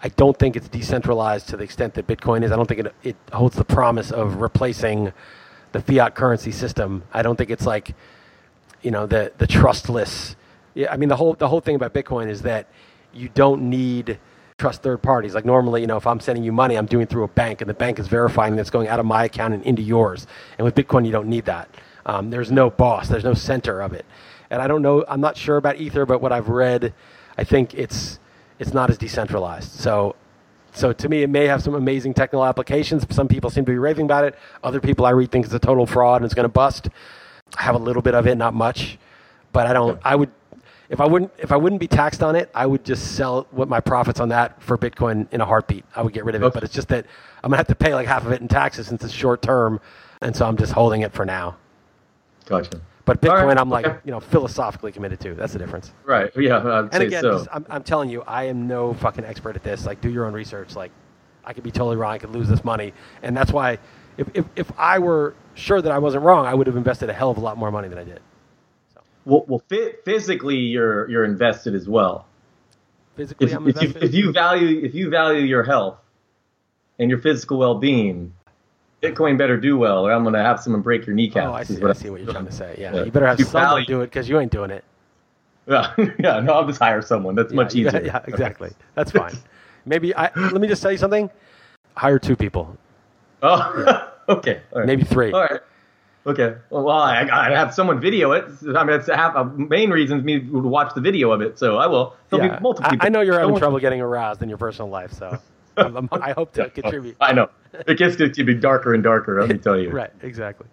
I don't think it's decentralized to the extent that Bitcoin is. I don't think it, it holds the promise of replacing the fiat currency system. I don't think it's like you know the the trustless yeah i mean the whole the whole thing about bitcoin is that you don't need trust third parties like normally you know if i'm sending you money i'm doing it through a bank and the bank is verifying that it's going out of my account and into yours and with bitcoin you don't need that um, there's no boss there's no center of it and i don't know i'm not sure about ether but what i've read i think it's it's not as decentralized so so to me, it may have some amazing technical applications. Some people seem to be raving about it. Other people I read think it's a total fraud and it's going to bust. I have a little bit of it, not much, but I don't. I would, if I wouldn't, if I wouldn't be taxed on it, I would just sell what my profits on that for Bitcoin in a heartbeat. I would get rid of it. Okay. But it's just that I'm gonna have to pay like half of it in taxes since it's short term, and so I'm just holding it for now. Gotcha. But Bitcoin, right, I'm like, okay. you know, philosophically committed to. That's the difference. Right. Yeah. I'd And say again, so. I'm, I'm telling you, I am no fucking expert at this. Like, do your own research. Like, I could be totally wrong. I could lose this money, and that's why, if, if, if I were sure that I wasn't wrong, I would have invested a hell of a lot more money than I did. Well, well phy- physically, you're you're invested as well. Physically, If, I'm if you if you value if you value your health and your physical well being, Bitcoin better do well, or I'm gonna have someone break your kneecaps. oh, I see. what I see what you're trying to say. Yeah, Yeah. you better have You someone value- do it because you ain't doing it. Yeah, yeah. No, I'll just hire someone. That's much yeah, easier. Yeah, exactly. That's fine. Maybe I let me just tell you something. Hire two people, Oh, okay. All right. maybe three. All right. Okay. Well, I, I have someone video it. I mean, it's half a main reason me to watch the video of it. So I will. There'll Yeah. be multiple I, people. I know you're having trouble getting aroused in your personal life, so I'm- I hope to contribute. I know. It gets to be darker and darker. Let me tell you. Right, exactly.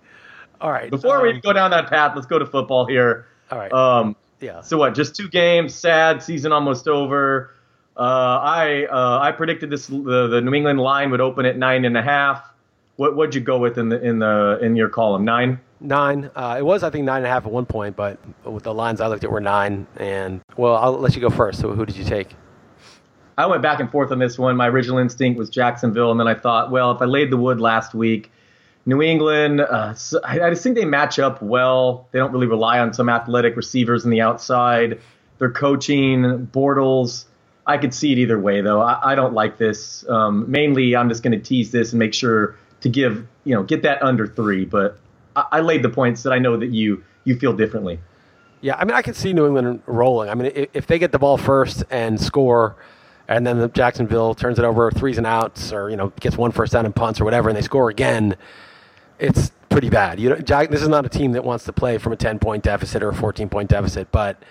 All right. Before we um, go down that path, let's go to football here. all right. Um, yeah. So what? Just two games. Sad. Season almost over. Uh, I uh, I predicted this the, the New England line would open at nine and a half. What what'd you go with in the in the in your column? Nine. Nine. Uh, it was, I think, nine and a half at one point, but with the lines I looked at were nine. And well, I'll let you go first. So, who did you take? I went back and forth on this one. My original instinct was Jacksonville, and then I thought, well, if I laid the wood last week, New England, uh, I just think they match up well. They don't really rely on some athletic receivers in the outside. Their coaching, Bortles, I could see it either way, though. I, I don't like this. Um, mainly, I'm just going to tease this and make sure to give, you know, get that under three. But I, I laid the points that I know that you you feel differently. Yeah, I mean, I can see New England rolling. I mean, if, if they get the ball first and score, and then the Jacksonville turns it over threes and outs, or you know, gets one first down and punts or whatever, and they score again, it's pretty bad. You know, Jack, this is not a team that wants to play from a ten point deficit or a fourteen point deficit, but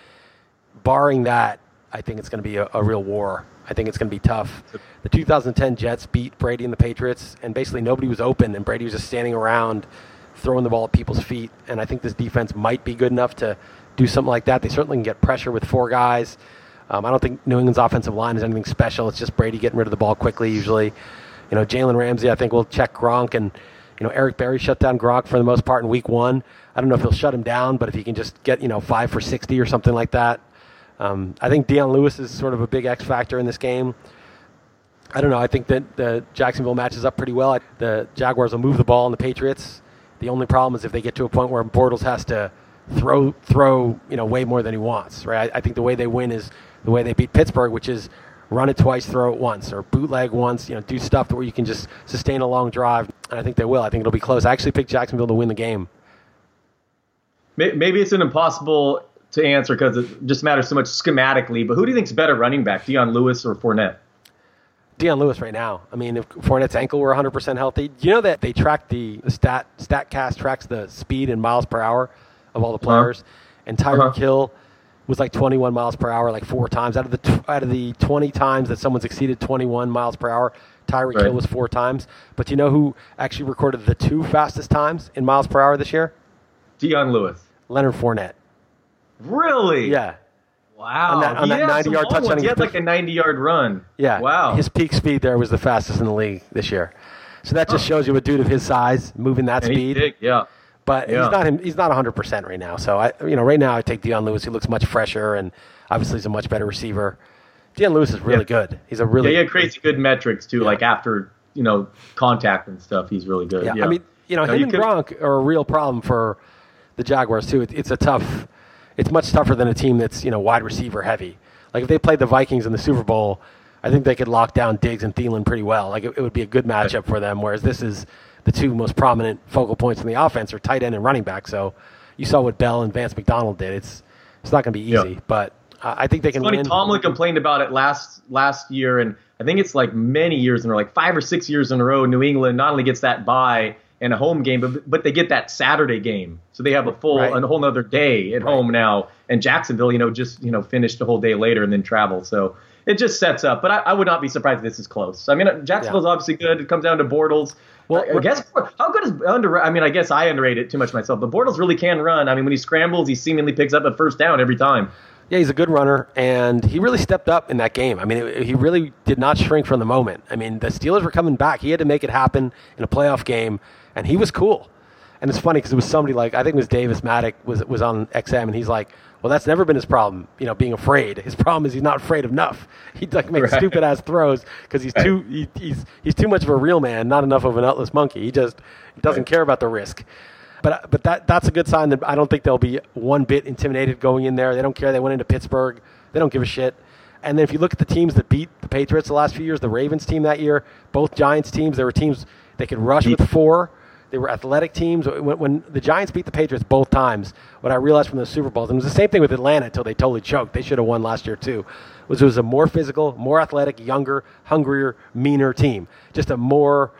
barring that, I think it's going to be a, a real war. I think it's going to be tough. The 2010 Jets beat Brady and the Patriots, and basically nobody was open, and Brady was just standing around throwing the ball at people's feet. And I think this defense might be good enough to do something like that. They certainly can get pressure with four guys. Um, I don't think New England's offensive line is anything special. It's just Brady getting rid of the ball quickly usually. You know, Jalen Ramsey, I think will check Gronk, and you know Eric Berry shut down Gronk for the most part in Week One. I don't know if he'll shut him down, but if he can just get you know five for sixty or something like that, um, I think Dion Lewis is sort of a big X factor in this game. I don't know. I think that the Jacksonville matches up pretty well. The Jaguars will move the ball on the Patriots. The only problem is if they get to a point where Bortles has to throw throw you know way more than he wants. Right. I, I think the way they win is the way they beat Pittsburgh, which is run it twice, throw it once, or bootleg once. You know, do stuff where you can just sustain a long drive. And I think they will. I think it'll be close. I actually picked Jacksonville to win the game. Maybe it's an impossible to answer because it just matters so much schematically. But who do you think's better running back, Dion Lewis or Fournette? Dion Lewis right now. I mean, if Fournette's ankle were 100% healthy, you know that they track the, the stat Statcast tracks the speed in miles per hour of all the uh-huh. players, uh-huh. and Tyreek uh-huh. Hill was like 21 miles per hour like four times out of the t- out of the 20 times that someone's exceeded 21 miles per hour. Tyreek right. Hill was four times, but you know who actually recorded the two fastest times in miles per hour this year? Dion Lewis. Leonard Fournette. Really? Yeah. Wow. On that, on that 90 yard touchdown. He had like a 90 yard run. Yeah. Wow. His peak speed there was the fastest in the league this year. So that just huh. shows you a dude of his size moving that and speed. Big, yeah. But yeah. he's not he's not 100 percent right now. So I you know right now I take Dion Lewis. He looks much fresher and obviously he's a much better receiver. Dion Lewis is really yeah. good. He's a really yeah. He had crazy good metrics too. Like after you know contact and stuff, he's really good. Yeah. I mean you know no, him you and could... Gronk are a real problem for the Jaguars too. It, it's a tough. It's much tougher than a team that's you know wide receiver heavy. Like if they played the Vikings in the Super Bowl, I think they could lock down Diggs and Thielen pretty well. Like it, it would be a good matchup for them. Whereas this is the two most prominent focal points in the offense are tight end and running back. So you saw what Bell and Vance McDonald did. It's it's not going to be easy, yeah. but uh, I think they can. It's funny, win. Tomlin complained about it last last year, and I think it's like many years in a row, like five or six years in a row. New England not only gets that bye and a home game, but but they get that Saturday game, so they have a full right. a whole other day at right. home now. And Jacksonville, you know, just you know finished a whole day later and then travel, so it just sets up. But I, I would not be surprised if this is close. I mean, Jacksonville's yeah. obviously good. It comes down to Bortles. Well, I, I guess how good is under? I mean, I guess I underrate it too much myself. But Bortles really can run. I mean, when he scrambles, he seemingly picks up a first down every time. Yeah, he's a good runner, and he really stepped up in that game. I mean, it, he really did not shrink from the moment. I mean, the Steelers were coming back. He had to make it happen in a playoff game and he was cool. And it's funny because it was somebody like I think it was Davis Mattek was was on XM, and he's like, "Well, that's never been his problem, you know, being afraid. His problem is he's not afraid enough. He like makes right. stupid ass throws because he's too he, he's he's too much of a real man, not enough of an nutless monkey. He just doesn't right. care about the risk." But uh, but that that's a good sign that I don't think they'll be one bit intimidated going in there. They don't care. They went into Pittsburgh. They don't give a shit. And then if you look at the teams that beat the Patriots the last few years, the Ravens team that year, both Giants teams, there were teams they could rush with four they were athletic teams. When, when, the Giants beat the Patriots both times, what I realized from the Super Bowls, and it was the same thing with Atlanta until they totally choked. They should have won last year too. Was it was a more physical, more athletic, younger, hungrier, meaner team. Just a more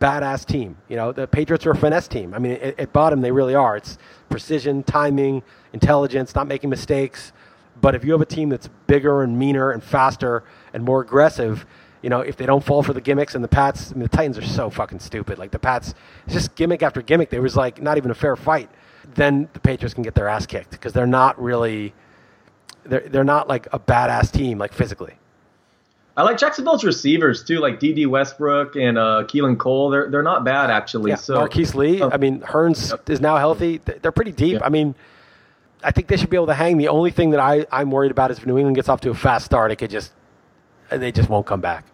badass team. You know, the Patriots are a finesse team. I mean, at, at bottom they really are. It's precision, timing, intelligence, not making mistakes. But if you have a team that's bigger and meaner and faster and more aggressive, you know, if they don't fall for the gimmicks and the Pats, I mean, the Titans are so fucking stupid. Like the Pats, it's just gimmick after gimmick. There was like not even a fair fight. Then the Patriots can get their ass kicked because they're not really, they're they're not like a badass team like physically. I like Jacksonville's receivers too, like Dede Westbrook and uh, Keelan Cole. They're they're not bad actually. Yeah, so Marquise Lee. Uh, I mean, Hurns yep. is now healthy. They're pretty deep. Yep. I mean, I think they should be able to hang. The only thing that I I'm worried about is if New England gets off to a fast start, it could just they just won't come back.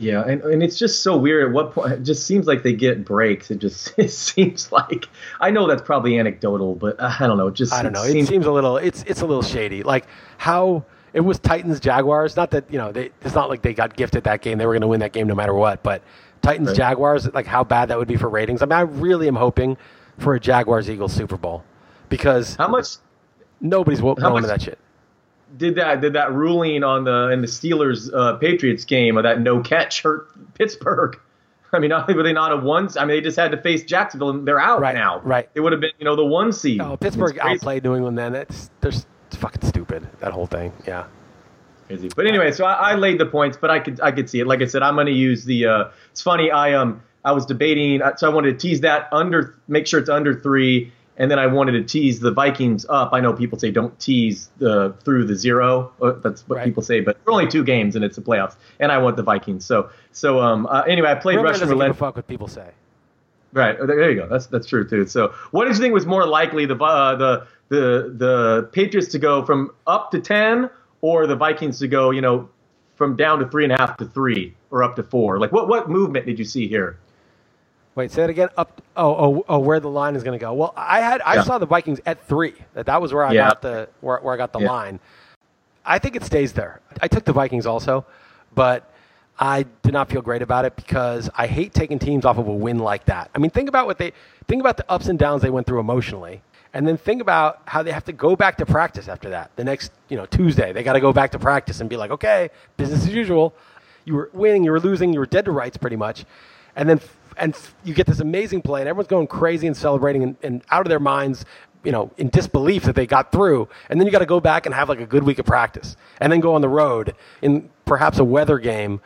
Yeah, and, and it's just so weird. At what point it just seems like they get breaks. It just it seems like I know that's probably anecdotal, but uh, I don't know. It just I don't know. It seems, it seems a little. It's it's a little shady. Like how it was Titans Jaguars. Not that you know they, it's not like they got gifted that game. They were going to win that game no matter what. But Titans right. Jaguars, like how bad that would be for ratings. I mean, I really am hoping for a Jaguars Eagles Super Bowl because how much nobody's going to that shit did that did that ruling on the in the Steelers uh, Patriots game of that no catch hurt Pittsburgh. I mean, not were they not a one, I mean, they just had to face Jacksonville, and they're out right, now. Right. It would have been, you know, the one seed. No, Pittsburgh outplayed New England. Then it's they're it's fucking stupid. That whole thing. Yeah. Crazy. But anyway, so I, I laid the points, but I could I could see it. Like I said, I'm going to use the. Uh, it's funny. I um I was debating, uh, so I wanted to tease that under, make sure it's under three and then I wanted to tease the Vikings up. I know people say don't tease the through the zero. Uh, that's what Right. people say, but there are only two games and it's the playoffs, and I want the Vikings. So so um uh, anyway, I played Roman Russian doesn't give a roulette. fuck what people say. Right there there you go. That's that's true too. So what did you think was more likely the uh, the the the Patriots to go from up to ten or the Vikings to go you know from down to three and a half to three or up to four? Like what what movement did you see here? Wait, say it again. Up. Oh, oh, oh, where the line is going to go? Well, I had I Yeah. saw the Vikings at three. That that was where I Yeah. got the where, where I got the Yeah. line. I think it stays there. I took the Vikings also, but I did not feel great about it because I hate taking teams off of a win like that. I mean, think about what they think about the ups and downs they went through emotionally, and then think about how they have to go back to practice after that. The next, you know, Tuesday they got to go back to practice and be like, okay, business as usual. You were winning, you were losing, you were dead to rights pretty much, and then and you get this amazing play, and everyone's going crazy and celebrating and, and out of their minds, you know, in disbelief that they got through. And then you got to go back and have like a good week of practice, and then go on the road in perhaps a weather game,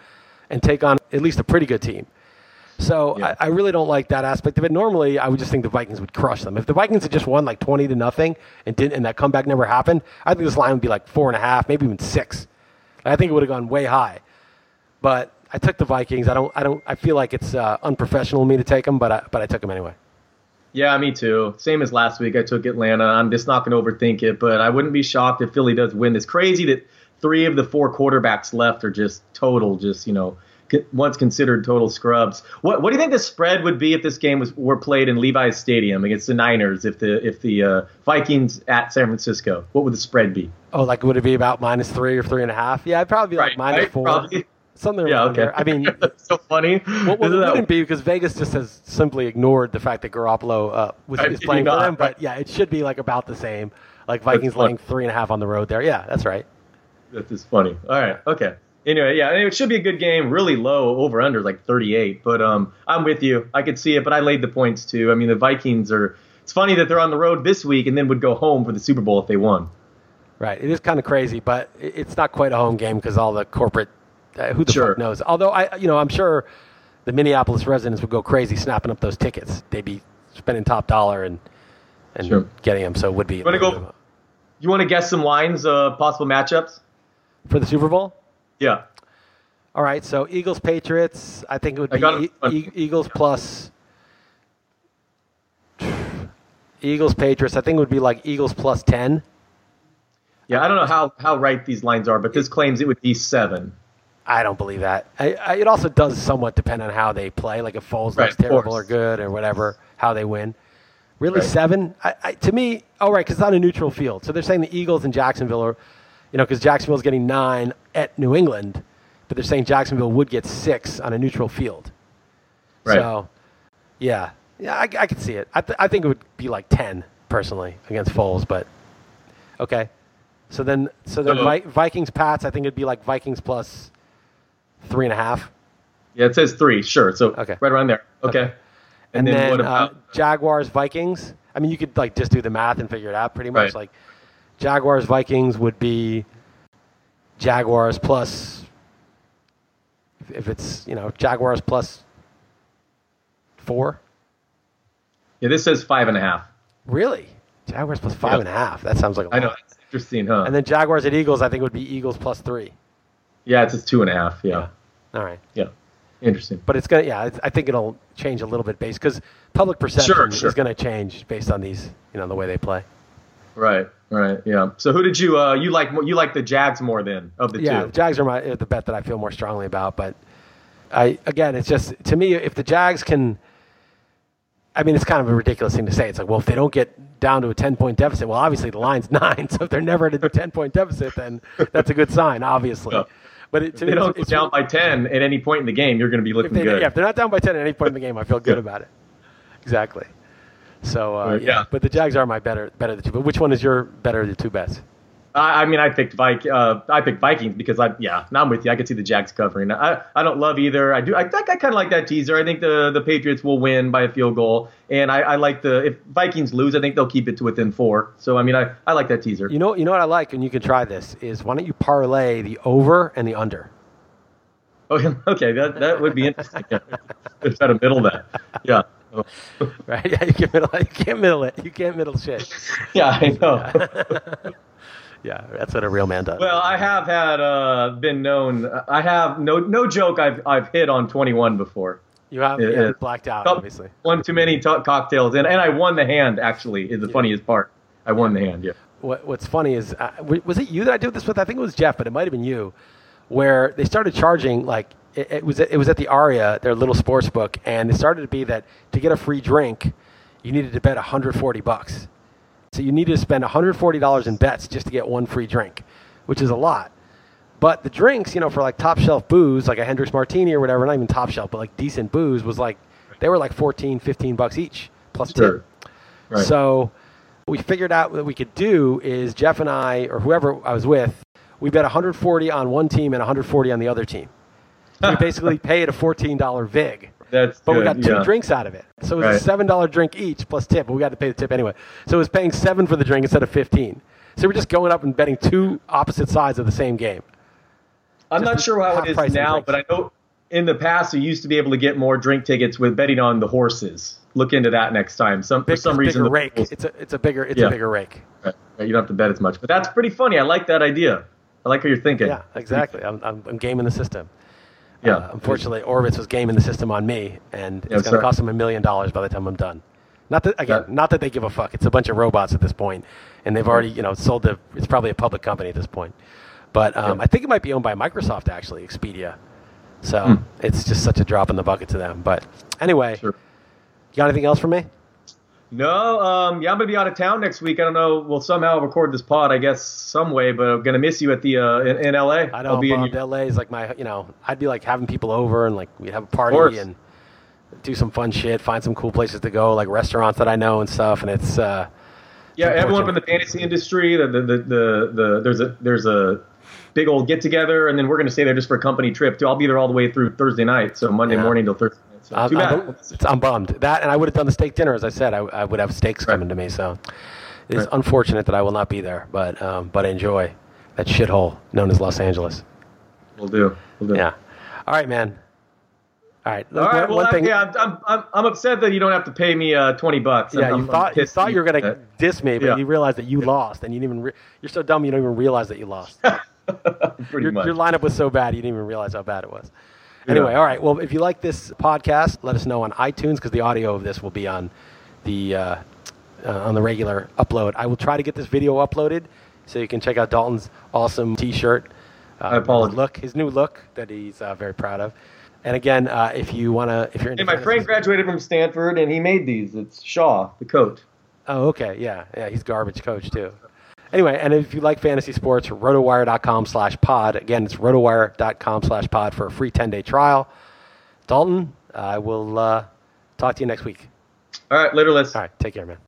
and take on at least a pretty good team. So Yeah. I, I really don't like that aspect of it. Normally, I would just think the Vikings would crush them. If the Vikings had just won like twenty to nothing and didn't, and that comeback never happened, I think this line would be like four and a half, maybe even six. I think it would have gone way high. But I took the Vikings. I don't. I don't. I feel like it's uh, unprofessional of me to take them, but I, but I took them anyway. Yeah, me too. Same as last week. I took Atlanta. I'm just not going to overthink it, but I wouldn't be shocked if Philly does win. It's crazy that three of the four quarterbacks left are just total, just you know, once considered total scrubs. What What do you think the spread would be if this game was were played in Levi's Stadium against the Niners? If the if the uh, Vikings at San Francisco, what would the spread be? Oh, like would it be about minus three or three and a half? Yeah, I'd probably be like Right, minus right, four, probably. Something Yeah, around okay. there. I mean, That's so funny. Well, well it that- wouldn't be because Vegas just has simply ignored the fact that Garoppolo uh, was, is playing for them. But yeah, it should be like about the same. Like Vikings laying three and a half on the road there. Yeah, that's right. That's funny. All right. Okay. Anyway, yeah, it should be a good game. Really low over under like 38, but um, I'm with you. I could see it, but I laid the points too. I mean, the Vikings are. It's funny that they're on the road this week and then would go home for the Super Bowl if they won. Right. It is kind of crazy, but it's not quite a home game because all the corporate. Uh, who the Sure. fuck knows? Although I, you know, I'm sure the Minneapolis residents would go crazy snapping up those tickets. They'd be spending top dollar and and Sure. getting them. So it would be a Wanna go- of You want to guess some lines, uh, possible matchups? for the Super Bowl. Yeah. All right, so Eagles Patriots. I think it would be got. E- E- Eagles plus Eagles Patriots. I think it would be like Eagles plus ten. Yeah. I don't know how how right these lines are, but this claims it would be seven. I don't believe that. I, I, it also does somewhat depend on how they play. Like if Foles Right, looks terrible course. or good or whatever, how they win. Really, Right. seven? I, to me, oh right, because it's on a neutral field. So they're saying the Eagles and Jacksonville are, you know, because Jacksonville's getting nine at New England, but they're saying Jacksonville would get six on a neutral field. Right. So, yeah, yeah, I, I could see it. I, th- I think it would be like ten personally against Foles, but okay. So then, so then Vi- Vikings Pats. I think it'd be like Vikings plus three and a half. Yeah, it says three. Sure. So Okay. right around there. Okay. Okay. And, And, then, what uh. Jaguars Vikings. I mean, you could like just do the math and figure it out pretty much. Right. Like Jaguars Vikings would be Jaguars plus if it's you know Jaguars plus four. yeah, this says five and a half. Really, Jaguars plus five Yeah. and a half. That sounds like a lot. I know. Interesting, huh? And then Jaguars at Eagles, I think would be Eagles plus three. Yeah, it's, says two and a half. Yeah. All right. Yeah. Interesting. But it's gonna, yeah. It's, I think it'll change a little bit based because public perception Sure, sure. is going to change based on these, you know, the way they play. Right. Right. Yeah. So who did you uh you like you like the Jags more than of the yeah, two? the Jags are my the bet that I feel more strongly about. But I again, it's just to me, if the Jags can, I mean, it's kind of a ridiculous thing to say. It's like, well, if they don't get down to a ten point deficit, well, obviously the line's nine. So if they're never at a ten point deficit, then that's a good sign, obviously. Yeah. But it, If they don't it's, go down by ten at any point in the game, you're going to be looking they, good. yeah, if they're not down by ten at any point in the game, I feel good about it. Exactly. So uh, yeah. yeah. but the Jags are my better better of the two. But which one is your better of the two bets? I, I mean, I picked Vik, uh, I picked Vikings because I, yeah, now I'm with you. I could see the Jags covering. I, I don't love either. I do. I I kind of like that teaser. I think the the Patriots will win by a field goal, and I, I like the if Vikings lose, I think they'll keep it to within four. So I mean, I, I like that teaser. You know, you know what I like, and you can try this. Is why don't you parlay the over and the under? Okay, okay, that that would be interesting. Just try to middle that. Yeah. right? Yeah, you can't middle. You can't middle it. You can't middle shit. Yeah, I know. Yeah, that's what a real man does. well, I have had uh, been known. I have no no joke. I've I've hit on 21 before. you have it yeah, is. blacked out, obviously. One too many to- cocktails, and and I won the hand. Actually, is the funniest part. I won the hand. Yeah. What, what's funny is, uh, was it you that I did this with? I think it was Jeff, but it might have been you, where they started charging like it, it was it was at the Aria, their little sports book, and it started to be that to get a free drink, you needed to bet 140 bucks. So you needed to spend 140 dollars in bets just to get one free drink, which is a lot. But the drinks, you know, for like top shelf booze, like a Hendrick's Martini or whatever, not even top shelf, but like decent booze, was like they were like 14, 15 bucks each plus Sure. tip. Right. So what we figured out what we could do is Jeff and I, or whoever I was with, we bet 140 on one team and 140 on the other team. We basically paid a $14 vig, That's but we got two yeah. drinks out of it. So it was Right. a seven dollar drink each plus tip, but we got to pay the tip anyway. So it was paying seven for the drink instead of 15. So we're just going up and betting two opposite sides of the same game. I'm Just not sure how it is now, but I know in the past you used to be able to get more drink tickets with betting on the horses. Look into that next time. Some for Big, some it's reason the rake. It's a it's a bigger it's Yeah. a bigger rake. Right, right, you don't have to bet as much, but that's pretty funny. I like that idea. I like how you're thinking. Yeah, exactly. I'm, I'm, I'm gaming the system. Yeah. Uh, unfortunately, Orbitz was gaming the system on me, and Yeah, it's going to cost them a million dollars by the time I'm done. Not that again, That- not that they give a fuck. It's a bunch of robots at this point, and they've already you know sold the. It's probably a public company at this point, but um, Yeah. I think it might be owned by Microsoft actually, Expedia. So it's just such a drop in the bucket to them. But anyway, Hmm. Sure. you got anything else for me? No, um, yeah, I'm gonna be out of town next week. I don't know. We'll somehow record this pod, I guess, some way. But I'm gonna miss you at the uh, in, in LA. I know. I'll be in your- LA is like my, you know, I'd be like having people over and like we'd have a party and do some fun shit, find some cool places to go, like restaurants that I know and stuff. And it's, uh, Yeah, everyone from the fantasy industry. The the, the the the there's a there's a big old get together, and then we're gonna stay there just for a company trip too. I'll be there all the way through Thursday night, so Monday Yeah. morning till Thursday. So I'm. I'm, it's- I'm bummed that, and I would have done the steak dinner as I said. I, I would have steaks Right. coming to me, so it's Right. unfortunate that I will not be there. But um, but I enjoy that shithole known as Los Angeles. We'll do. We'll do. Yeah. All right, man. All right. All right. One- Well, thing. yeah, I'm, I'm, I'm, upset that you don't have to pay me uh, 20 bucks. Yeah, I'm- you I'm thought you thought you were gonna diss me, but Yeah. you realized that you lost, and you didn't even. Re- you're so dumb you don't even realize that you lost. pretty your, much. your lineup was so bad you didn't even realize how bad it was. Anyway, all right. Well, if you like this podcast, let us know on iTunes because the audio of this will be on the uh, uh, on the regular upload. I will try to get this video uploaded so you can check out Dalton's awesome T-shirt. Uh, I apologize. Look, his new look that he's uh, very proud of. And again, uh, if you wanna, if you're into Hey, my friend graduated from Stanford, and he made these. It's Shaw, the coach. Oh, okay. Yeah. Yeah. He's garbage coach too. Anyway, and if you like fantasy sports, rotowire.com slash pod. Again, it's rotowire.com slash pod for a free 10 day trial. Dalton, I will uh, talk to you next week. All right, later, Liss. All right. Take care, man.